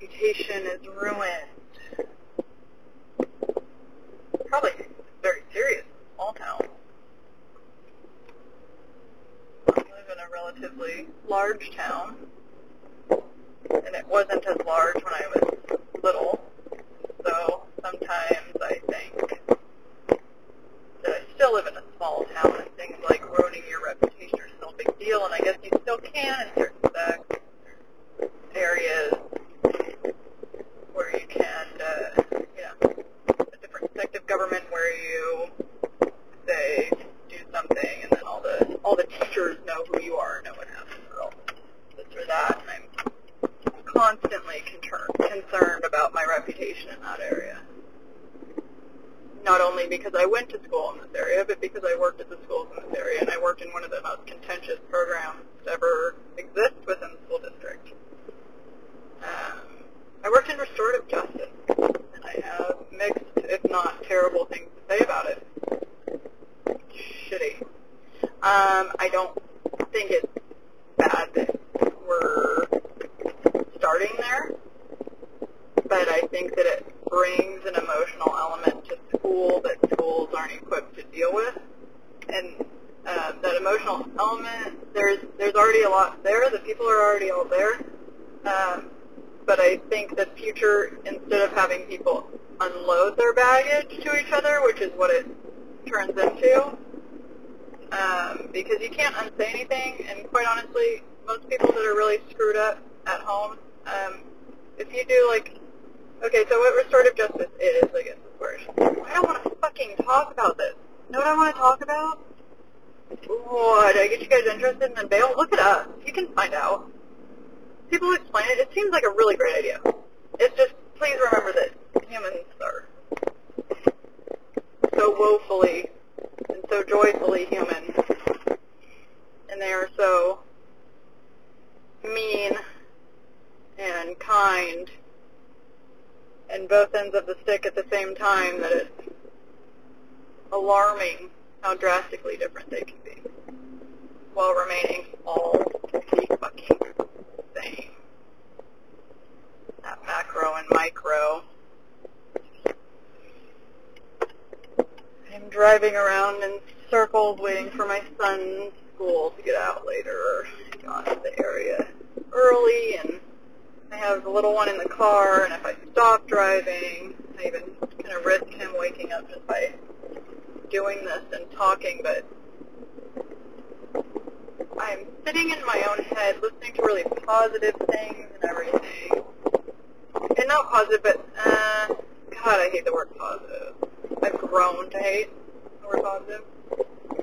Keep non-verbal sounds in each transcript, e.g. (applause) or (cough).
reputation is ruined. Probably very serious small town. I live in a relatively large town, and it wasn't as large when I was little, so sometimes I think that I still live in a small town and things like ruining your reputation are still a big deal, and I guess you still can in certain areas concerned about my reputation in that area. Not only because I went to school in this area, but because I worked at the schools in this area, and I worked in one of the most contentious programs to ever exist within the school district. Um, I worked in restorative justice, and I have mixed, if not terrible, because you can't unsay anything. And quite honestly, most people that are really screwed up at home, um, if you do like, okay, so what restorative justice is, I guess is word. I don't want to fucking talk about this. You know what I want to talk about? What? I get you guys interested in the bail? Look it up. You can find out. People explain it. It seems like a really great idea. It's just, please remember that humans are so woefully and so joyfully human they are so mean and kind and both ends of the stick at the same time that it's alarming how drastically different they can be while remaining all the fucking same. That macro and micro. I'm driving around in circles waiting for my son school to get out later. Got to the area early and I have the little one in the car and if I stop driving, I even kind of risk him waking up just by doing this and talking, but I'm sitting in my own head listening to really positive things and everything. And not positive, but, uh, God, I hate the word positive. I've grown to hate the word positive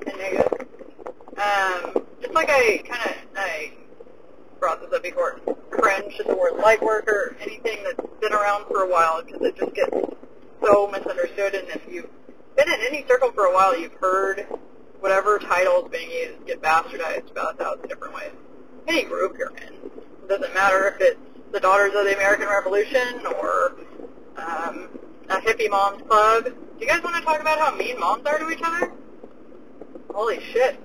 and negative. Um, just like I kind of, I brought this up before, cringe at the word light work or anything that's been around for a while because it just gets so misunderstood. And if you've been in any circle for a while, you've heard whatever title is being used get bastardized about a thousand different ways. Any group you're in. It doesn't matter if it's the Daughters of the American Revolution or um, a hippie mom's club. Do you guys want to talk about how mean moms are to each other? Holy shit.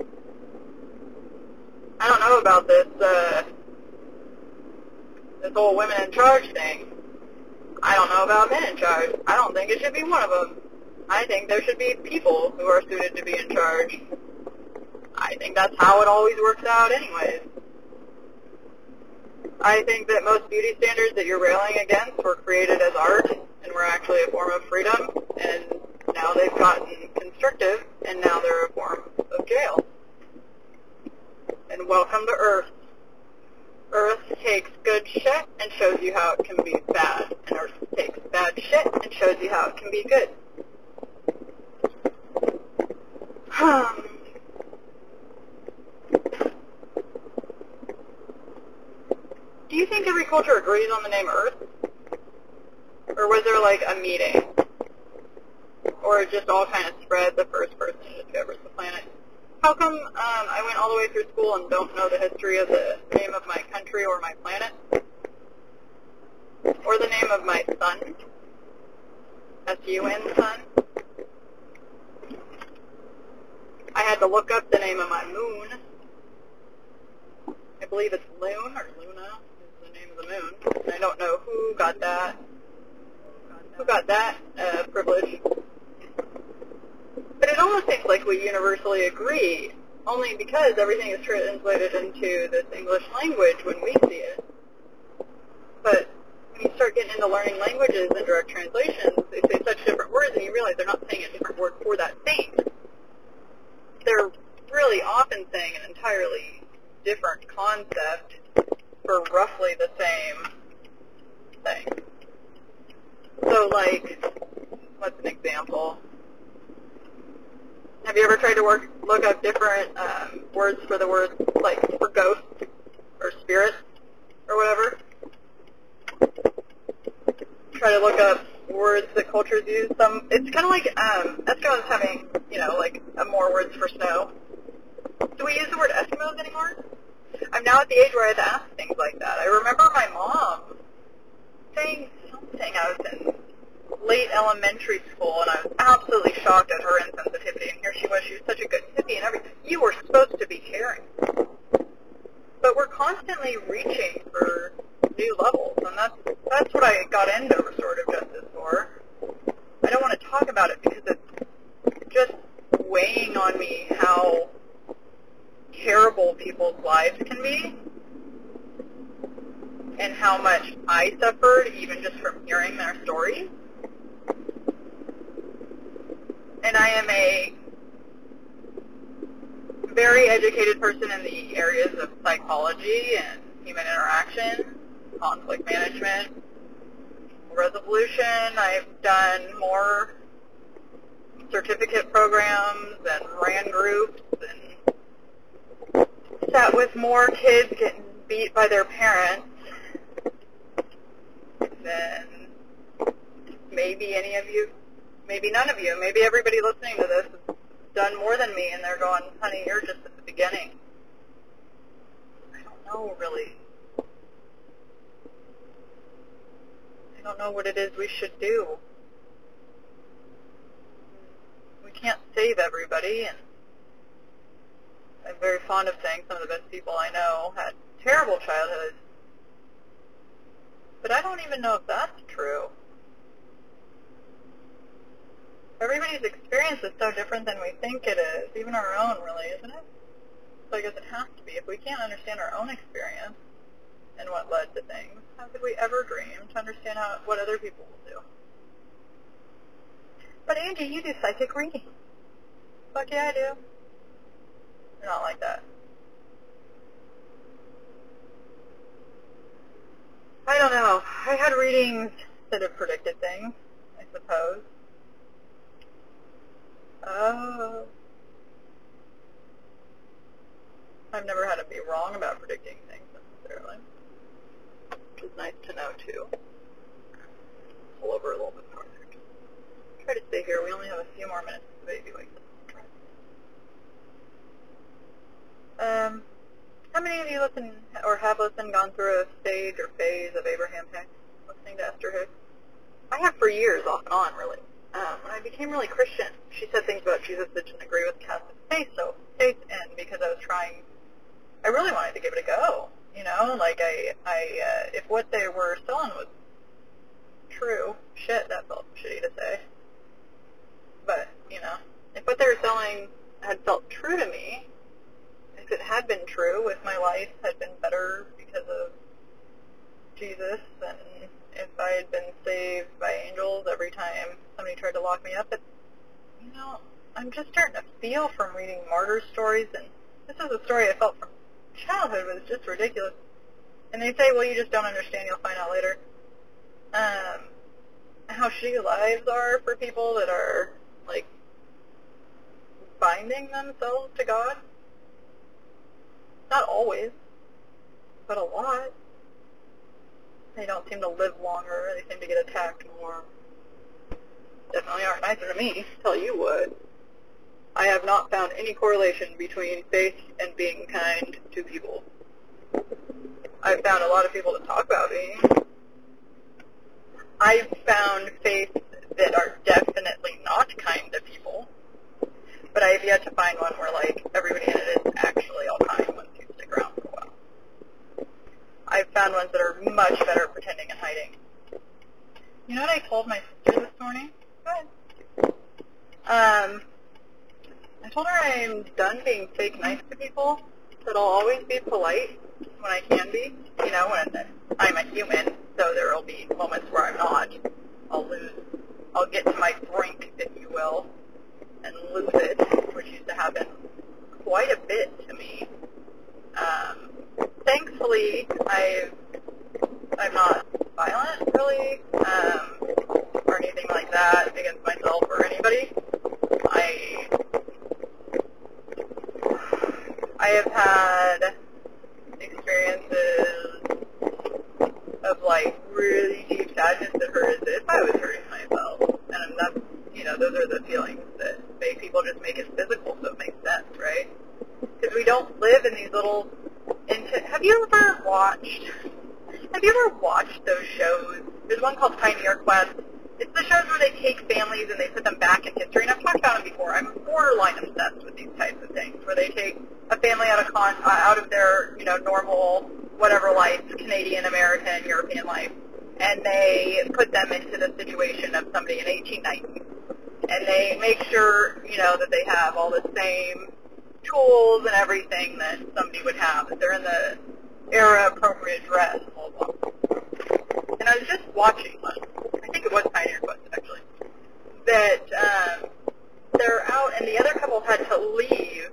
I don't know about this, uh, this whole women in charge thing. I don't know about men in charge. I don't think it should be one of them. I think there should be people who are suited to be in charge. I think that's how it always works out anyways. I think that most beauty standards that you're railing against were created as art and were actually a form of freedom, and now they've gotten constrictive, and now they're a form of jail. Welcome to Earth. Earth takes good shit and shows you how it can be bad, and Earth takes bad shit and shows you how it can be good. Um, do you think every culture agrees on the name Earth? Or was there like a meeting? Or it just all kind of spread the first person discovers the planet? How come um, I went all the way through school and don't know the history of the name of my country or my planet? Or the name of my sun? S-U-N, sun? I had to look up the name of my moon. I believe it's Loon or Luna is the name of the moon. I don't know who got that. Who got that uh, privilege? Almost seems like we universally agree, only because everything is translated into this English language when we see it. But when you start getting into learning languages and direct translations, they say such different words, and you realize they're not saying a different word for that thing they're really often saying an entirely different concept for roughly the same thing. So, like, what's an example? Have you ever tried to work look up different um, words for the word, like for ghost or spirit or whatever? Try to look up words that cultures use. Some it's kind of like um, Eskimos having you know like uh, more words for snow. Do we use the word Eskimos anymore? I'm now at the age where I have to ask things like that. I remember my mom saying something. I was in late elementary school, and I was absolutely shocked at her insensitivity. And here she was. She was such a good hippie and everything. You were supposed to be caring. But we're constantly reaching for new levels, and that's that's what I got into restorative justice for. I don't want to talk about it because it's just weighing on me how terrible people's lives can be and how much I suffered even just from hearing their stories. And I am a very educated person in the areas of psychology and human interaction, conflict management, resolution. I've done more certificate programs and ran groups and sat with more kids getting beat by their parents than maybe any of you, maybe none of you, maybe everybody listening to this has done more than me and they're going, honey, you're just at the beginning. I don't know really I don't know what it is we should do. We can't save everybody, and I'm very fond of saying some of the best people I know had terrible childhoods. But I don't even know if that's true. Everybody's experience is so different than we think it is, even our own, really, isn't it? So I guess it has to be. If we can't understand our own experience and what led to things, how could we ever dream to understand how, what other people will do? But Angie, you do psychic reading. Fuck yeah, I do. You're not like that. I don't know. I had readings that have predicted things, I suppose. Oh. I've never had it be wrong about predicting things necessarily. Which is nice to know too. Pull over a little bit farther. Try to stay here. We only have a few more minutes to the baby wakes up. Um, how many of you listen or have listened, gone through a stage or phase of Abraham Hicks, listening to Esther Hicks? I have for years, off and on, really. Um, when I became really Christian, she said things about Jesus that didn't agree with Catholic faith, so faith, and because I was trying, I really wanted to give it a go. You know, like I, I, uh, if what they were selling was true, shit, that felt shitty to say. But you know, if what they were selling had felt true to me, if it had been true, if my life had been better because of Jesus, and if I had been saved by angels every time somebody tried to lock me up, but you know, I'm just starting to feel from reading martyr stories, and this is a story I felt from childhood was just ridiculous. And they say, well, you just don't understand. You'll find out later. Um, how shitty lives are for people that are like binding themselves to God. Not always, but a lot. They don't seem to live longer. They seem to get attacked more. Definitely aren't nicer to me, tell you what. I have not found any correlation between faith and being kind to people. I've found a lot of people that talk about me. I've found faith that are definitely not kind to people. But I have yet to find one where like everybody in it is actually all kind once you stick around for a while. I've found ones that are much better at pretending and hiding. You know what I told my sister this morning? Go ahead. Um, I told her I'm done being fake nice to people, that I'll always be polite when I can be. You know, when I'm a human, so there will be moments where I'm not. I'll lose. I'll get to my brink, if you will, and lose it, which used to happen quite a bit to me. Um, I've I'm not violent really, um, or anything like that against myself or anybody. I I have had experiences of like really deep sadness that hurt as if I was hurting myself, and that's you know those are the feelings that make people just make it physical, so it makes sense, right? Because we don't live in these little. Into, have you ever watched? Have you ever watched those shows? There's one called Pioneer Quest. It's the shows where they take families and they put them back in history. And I've talked about them before. I'm borderline obsessed with these types of things, where they take a family out of con- uh, out of their you know normal whatever life, Canadian, American, European life, and they put them into the situation of somebody in 1890, and they make sure you know that they have all the same tools and everything that somebody would have. That they're in the era appropriate dress. And I was just watching one. I think it was Pioneer Quest actually. That um, they're out, and the other couple had to leave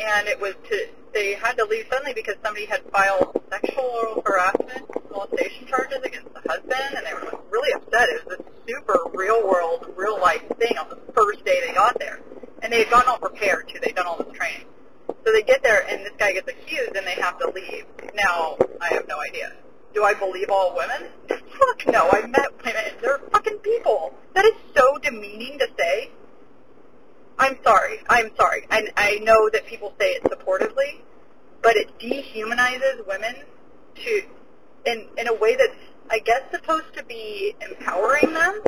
and it was to they had to leave suddenly because somebody had filed sexual harassment molestation charges against the husband and they were like really upset. It was this super real world, real life thing on the first day they got there. And they had gotten all prepared too, they'd done all this training. So they get there and this guy gets accused and they have to leave. Now, I have no idea. Do I believe all women? (laughs) Fuck no, I met women. They're fucking people. That is so demeaning to say. I'm sorry. I'm sorry. I, I know that people say it supportively, but it dehumanizes women to in in a way that's I guess, supposed to be empowering them.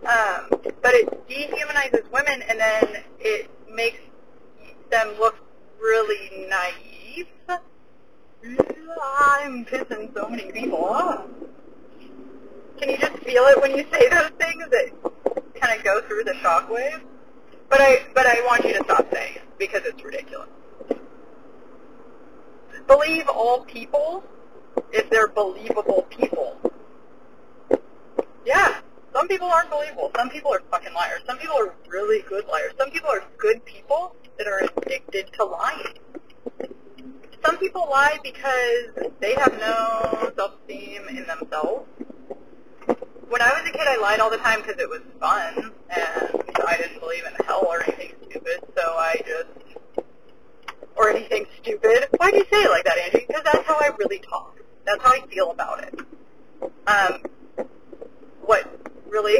Um, but it dehumanizes women, and then it makes them look really naive. I'm pissing so many people off. Can you just feel it when you say those things that kind of go through the shockwave? But I, but I want you to stop saying it because it's ridiculous. Believe all people if they're believable people. Yeah, some people aren't believable. Some people are fucking liars. Some people are really good liars. Some people are good people that are addicted to lying. Some people lie because they have no self-esteem in themselves. When I was a kid, I lied all the time because it was fun, and I didn't believe in hell or anything stupid, so I just, or anything stupid. Why do you say it like that, Angie? Because that's how I really talk. That's how I feel about it. Um, what really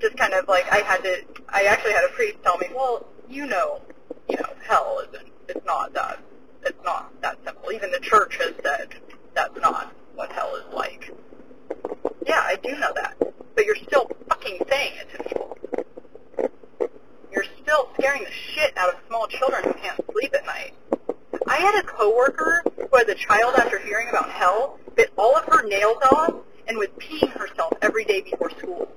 just kind of like I had to, I actually had a priest tell me, well, you know, you know, hell isn't, it's not that, it's not that simple. Even the church has said that's not what hell is like. Yeah, I do know that, but you're still fucking saying it to people. You're still scaring the shit out of small children who can't sleep at night. I had a coworker who as a child after hearing about hell bit all of her nails off and was peeing herself every day before school.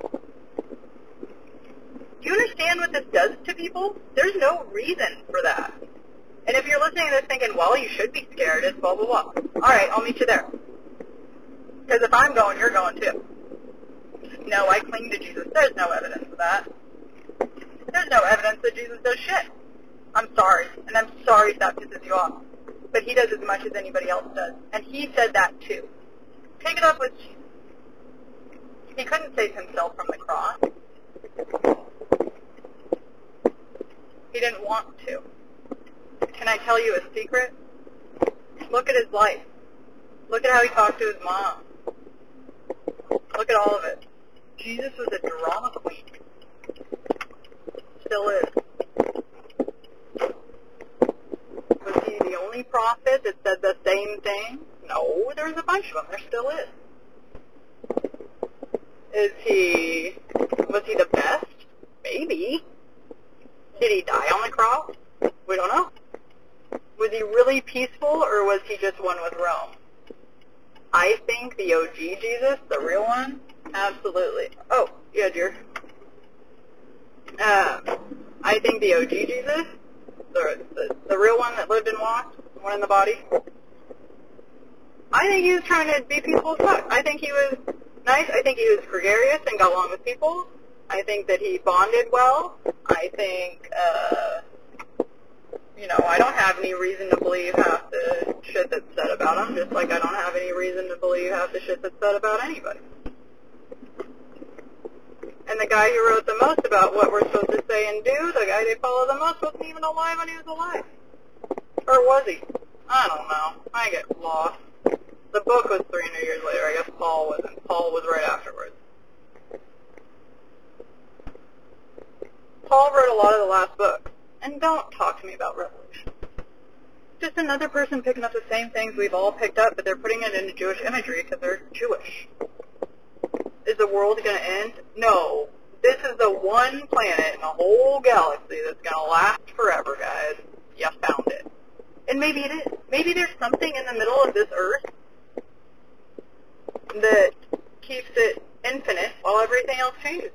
Do you understand what this does to people? There's no reason for that. And if you're listening to this thinking, well, you should be scared, it's blah, blah, blah. All right, I'll meet you there. Because if I'm going, you're going too. No, I cling to Jesus. There's no evidence of that. There's no evidence that Jesus does shit. I'm sorry, and I'm sorry if that pisses you off. But he does as much as anybody else does. And he said that too. Take it up with Jesus. He couldn't save himself from the cross. He didn't want to. Can I tell you a secret? Look at his life. Look at how he talked to his mom. Look at all of it. Jesus was a drama queen. Still is. Was he the only prophet that said the same thing? No, there's a bunch of them. There still is. He, was he the best? Maybe. Did he die on the cross? We don't know. Was he really peaceful or was he just one with Rome? I think the OG Jesus, the real one, absolutely. Oh, yeah, dear. Uh, I think the OG Jesus, the, the the real one that lived and walked, the one in the body. I think he was trying to be peaceful as fuck. I think he was nice. I think he was gregarious and got along with people. I think that he bonded well. I think, uh, you know, I don't have any reason to believe half the shit that's said about him, just like I don't have any reason to believe half the shit that's said about anybody. And the guy who wrote the most about what we're supposed to say and do, the guy they follow the most, wasn't even alive when he was alive. Or was he? I don't know. I get lost. The book was 300 years later. I guess Paul wasn't. Paul was right afterwards. Paul wrote a lot of the last books. And don't talk to me about Revelation. Just another person picking up the same things we've all picked up, but they're putting it into Jewish imagery because they're Jewish. Is the world going to end? No. This is the one planet in the whole galaxy that's going to last forever, guys. You found it. And maybe it is. Maybe there's something in the middle of this Earth that keeps it infinite while everything else changes.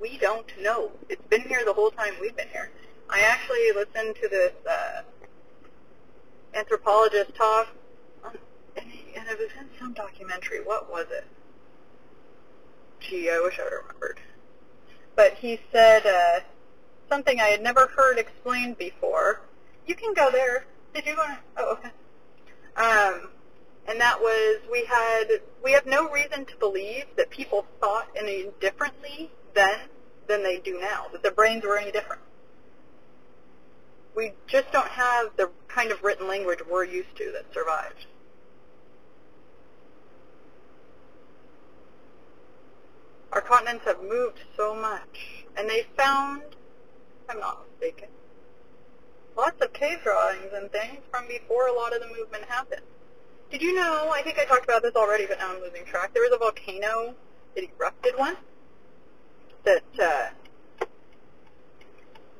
We don't know. It's been here the whole time we've been here. I actually listened to this uh, anthropologist talk, on, and, it was in some documentary. What was it? Gee, I wish I remembered. But he said uh, something I had never heard explained before. You can go there. Did you want to? Oh, okay. Um, and that was we had we have no reason to believe that people thought any differently then than they do now. That their brains were any different. We just don't have the kind of written language we're used to that survived. Our continents have moved so much, and they found, I'm not mistaken, lots of cave drawings and things from before a lot of the movement happened. Did you know, I think I talked about this already, but now I'm losing track. There was a volcano that erupted once that, uh,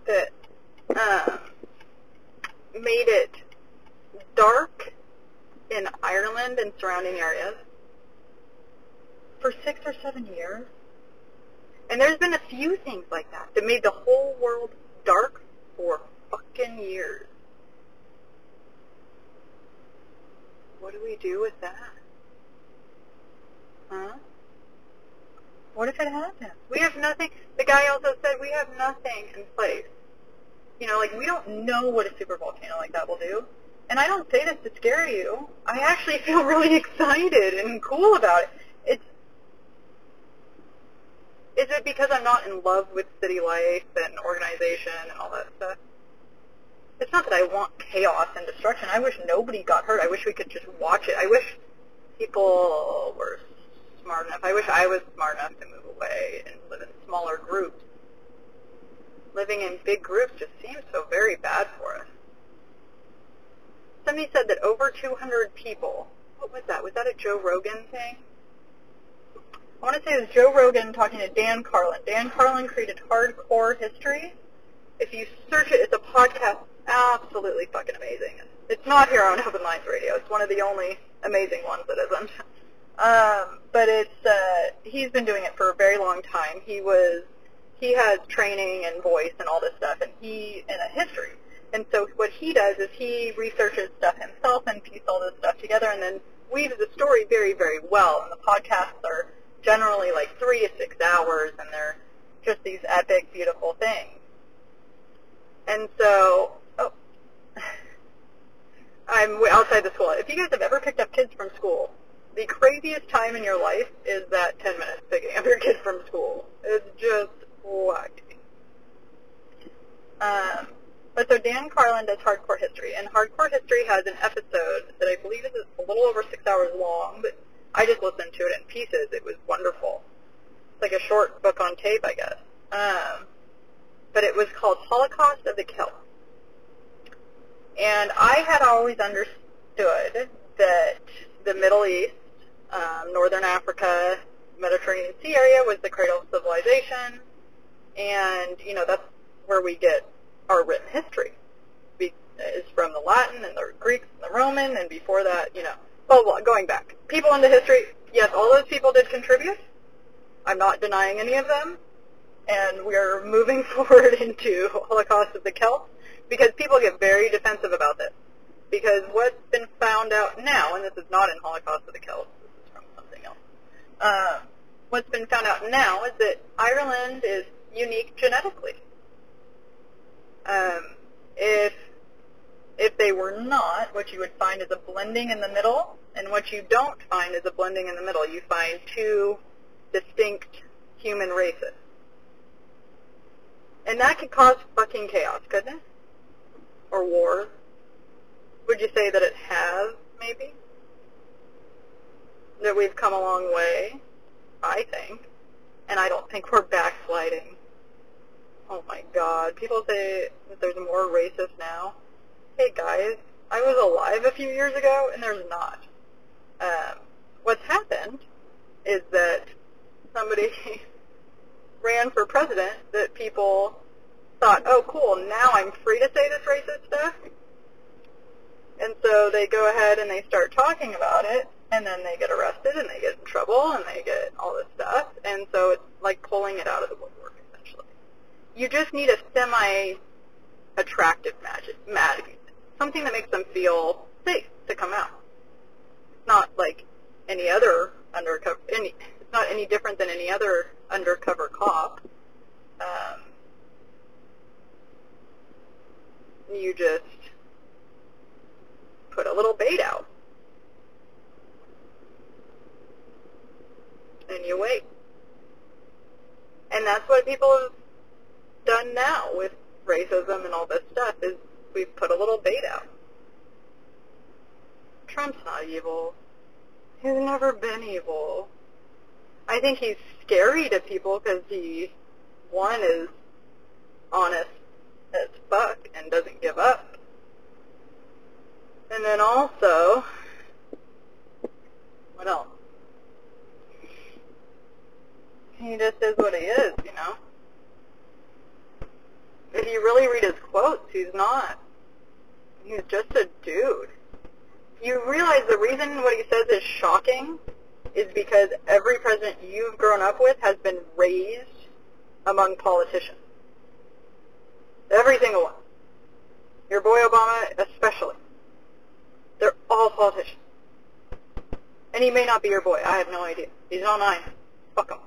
that, um, made it dark in Ireland and surrounding areas for six or seven years. And there's been a few things like that that made the whole world dark for fucking years. What do we do with that? Huh? What if it happens? We have nothing. The guy also said we have nothing in place. You know, like we don't know what a super volcano like that will do. And I don't say this to scare you. I actually (laughs) feel really excited and cool about it. It's is it because I'm not in love with city life and organization and all that stuff? It's not that I want chaos and destruction. I wish nobody got hurt. I wish we could just watch it. I wish people were smart enough. I wish I was smart enough to move away and live in smaller groups. Living in big groups just seems so very bad for us. Somebody said that over 200 people, what was that? Was that a Joe Rogan thing? I want to say it was Joe Rogan talking to Dan Carlin. Dan Carlin created Hardcore History. If you search it, it's a podcast absolutely fucking amazing. It's not here on Open Minds Radio. It's one of the only amazing ones that isn't. Um, but it's uh, he's been doing it for a very long time. He was he has training and voice and all this stuff, and he and a history. And so what he does is he researches stuff himself and pieces all this stuff together, and then weaves the story very very well. And the podcasts are generally like three to six hours, and they're just these epic, beautiful things. And so, I'm outside the school. If you guys have ever picked up kids from school, the craziest time in your life is that 10 minutes picking up your kid from school. It's just wacky. Um, but so Dan Carlin does Hardcore History, and Hardcore History has an episode that I believe is a little over six hours long, but I just listened to it in pieces. It was wonderful. It's like a short book on tape, I guess. Um, but it was called Holocaust of the Celts. And I had always understood that the Middle East, um, Northern Africa, Mediterranean Sea area was the cradle of civilization, and you know that's where we get our written history. Be, is from the Latin and the Greeks and the Roman, and before that, you know, blah, going back. People in the history, yes, all those people did contribute. I'm not denying any of them, and we're moving (laughs) forward into Holocaust of the Celts because people get very defensive about this. Because what's been found out now, and this is not in Holocaust of the Celts, this is from something else. Uh, what's been found out now is that Ireland is unique genetically. Um, if if they were not, what you would find is a blending in the middle, and what you don't find is a blending in the middle. You find two distinct human races. And that could cause fucking chaos, couldn't it? Or wars. Would you say that it has, maybe? That we've come a long way, I think. And I don't think we're backsliding. Oh my god. People say that there's more racists now. Hey guys, I was alive a few years ago and there's not. Um, what's happened is that somebody (laughs) ran for president that people thought, oh cool, now I'm free to say this racist stuff. And so they go ahead and they start talking about it, and then they get arrested and they get in trouble and they get all this stuff. And so it's like pulling it out of the woodwork, essentially. You just need a semi-attractive magic, mag, something that makes them feel safe to come out. It's not like any other undercover, any, it's not any different than any other undercover cop. Um, you just put a little bait out. And you wait. And that's what people have done now with racism and all this stuff is we've put a little bait out. Trump's not evil. He's never been evil. I think he's scary to people because he, one, is honest as fuck and doesn't give up. And then also, what else? He just is what he is, you know? If you really read his quotes, he's not. He's just a dude. You realize the reason what he says is shocking is because every president you've grown up with has been raised among politicians. Every single one. Your boy Obama especially. They're all politicians. And he may not be your boy. I have no idea. He's not mine. Fuck him.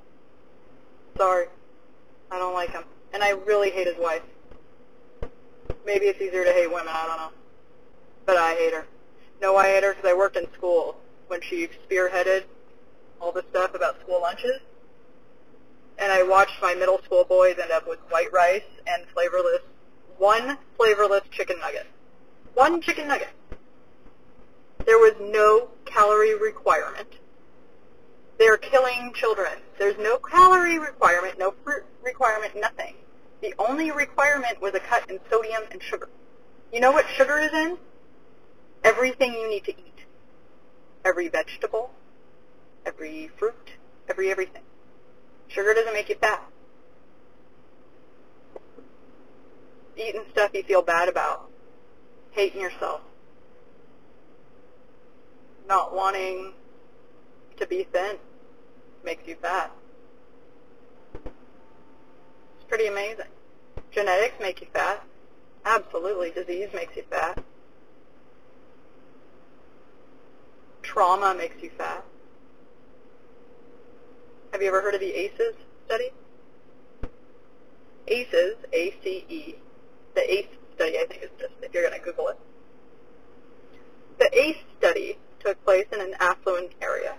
Sorry. I don't like him. And I really hate his wife. Maybe it's easier to hate women. I don't know. But I hate her. No, I hate her because I worked in school when she spearheaded all the stuff about school lunches. And I watched my middle school boys end up with white rice and flavorless, one flavorless chicken nugget. One chicken nugget. There was no calorie requirement. They're killing children. There's no calorie requirement, no fruit requirement, nothing. The only requirement was a cut in sodium and sugar. You know what sugar is in? Everything you need to eat. Every vegetable, every fruit, every everything. Sugar doesn't make you fat. Eating stuff you feel bad about. Hating yourself. Not wanting to be thin makes you fat. It's pretty amazing. Genetics make you fat. Absolutely. Disease makes you fat. Trauma makes you fat. Have you ever heard of the ACEs study? ACEs, A-C-E. The ACE study, I think is just, if you're going to Google it. The ACE study took place in an affluent area.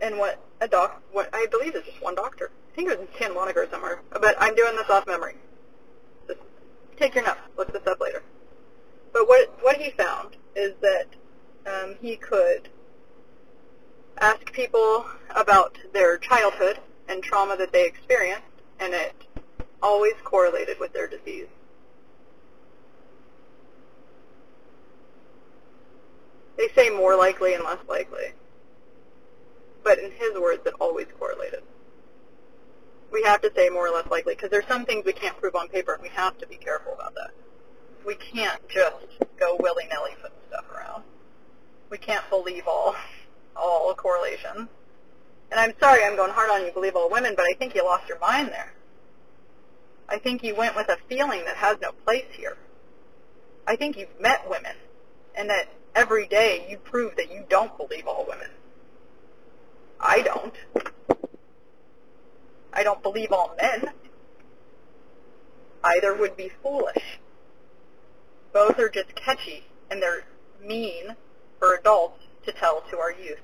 And what a doc, what I believe is just one doctor. I think it was in Santa Monica or somewhere. But I'm doing this off memory. Just take your notes. Look this up later. But what what he found is that um, he could ask people about their childhood and trauma that they experienced, and it always correlated with their disease. They say more likely and less likely. But in his words, it always correlated. We have to say more or less likely because there's some things we can't prove on paper, and we have to be careful about that. We can't just go willy-nilly putting stuff around. We can't believe all all correlations. And I'm sorry I'm going hard on you, believe all women, but I think you lost your mind there. I think you went with a feeling that has no place here. I think you've met women, and that every day you prove that you don't believe all women. I don't. I don't believe all men. Either would be foolish. Both are just catchy, and they're mean for adults to tell to our youth.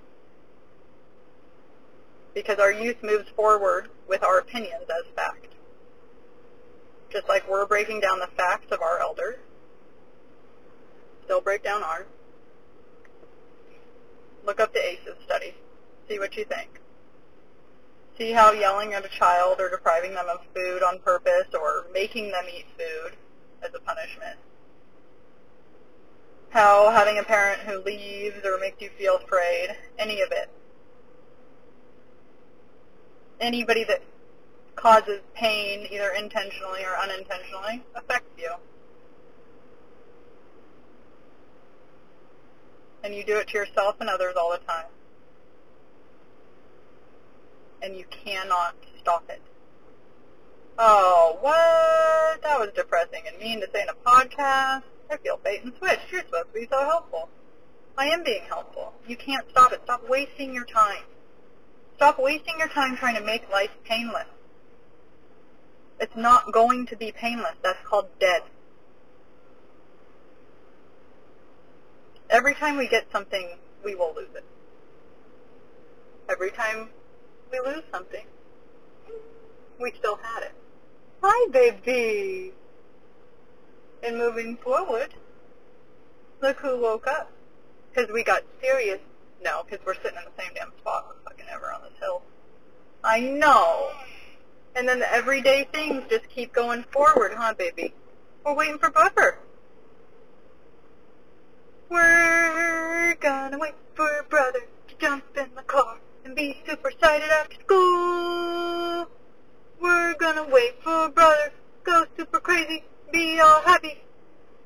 Because our youth moves forward with our opinions as fact. Just like we're breaking down the facts of our elders, they'll break down ours. Look up the ACEs study. See what you think. See how yelling at a child or depriving them of food on purpose or making them eat food as a punishment how having a parent who leaves or makes you feel afraid, any of it. Anybody that causes pain, either intentionally or unintentionally, affects you. And you do it to yourself and others all the time. And you cannot stop it. Oh, what? That was depressing and mean to say in a podcast. I feel bait and switch. You're supposed to be so helpful. I am being helpful. You can't stop it. Stop wasting your time. Stop wasting your time trying to make life painless. It's not going to be painless. That's called dead. Every time we get something, we will lose it. Every time we lose something, we still had it. Hi, baby. And moving forward, look who woke up. Because we got serious. No, because we're sitting in the same damn spot with fucking ever on this hill. I know. And then the everyday things just keep going forward, huh, baby? We're waiting for Buffer. We're gonna wait for brother to jump in the car and be super excited after school. We're gonna wait for brother go super crazy, be all happy.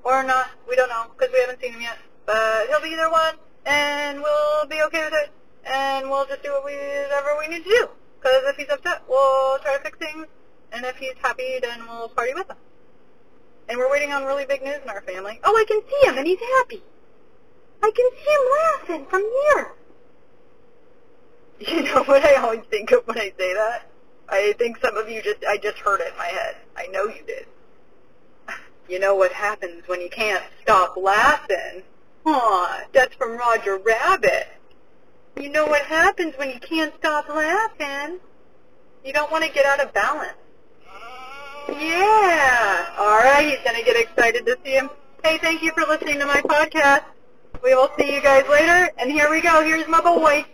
Or not, we don't know, because we haven't seen him yet. But he'll be either one, and we'll be okay with it, and we'll just do whatever we need to do. Because if he's upset, we'll try to fix things, and if he's happy, then we'll party with him. And we're waiting on really big news in our family. Oh, I can see him, and he's happy. I can see him laughing from here. (laughs) You know what I always think of when I say that? I think some of you just, I just heard it in my head. I know you did. You know what happens when you can't stop laughing? Aw, that's from Roger Rabbit. You know what happens when you can't stop laughing? You don't want to get out of balance. Yeah. All right, he's going to get excited to see him. Hey, thank you for listening to my podcast. We will see you guys later. And here we go. Here's my boy.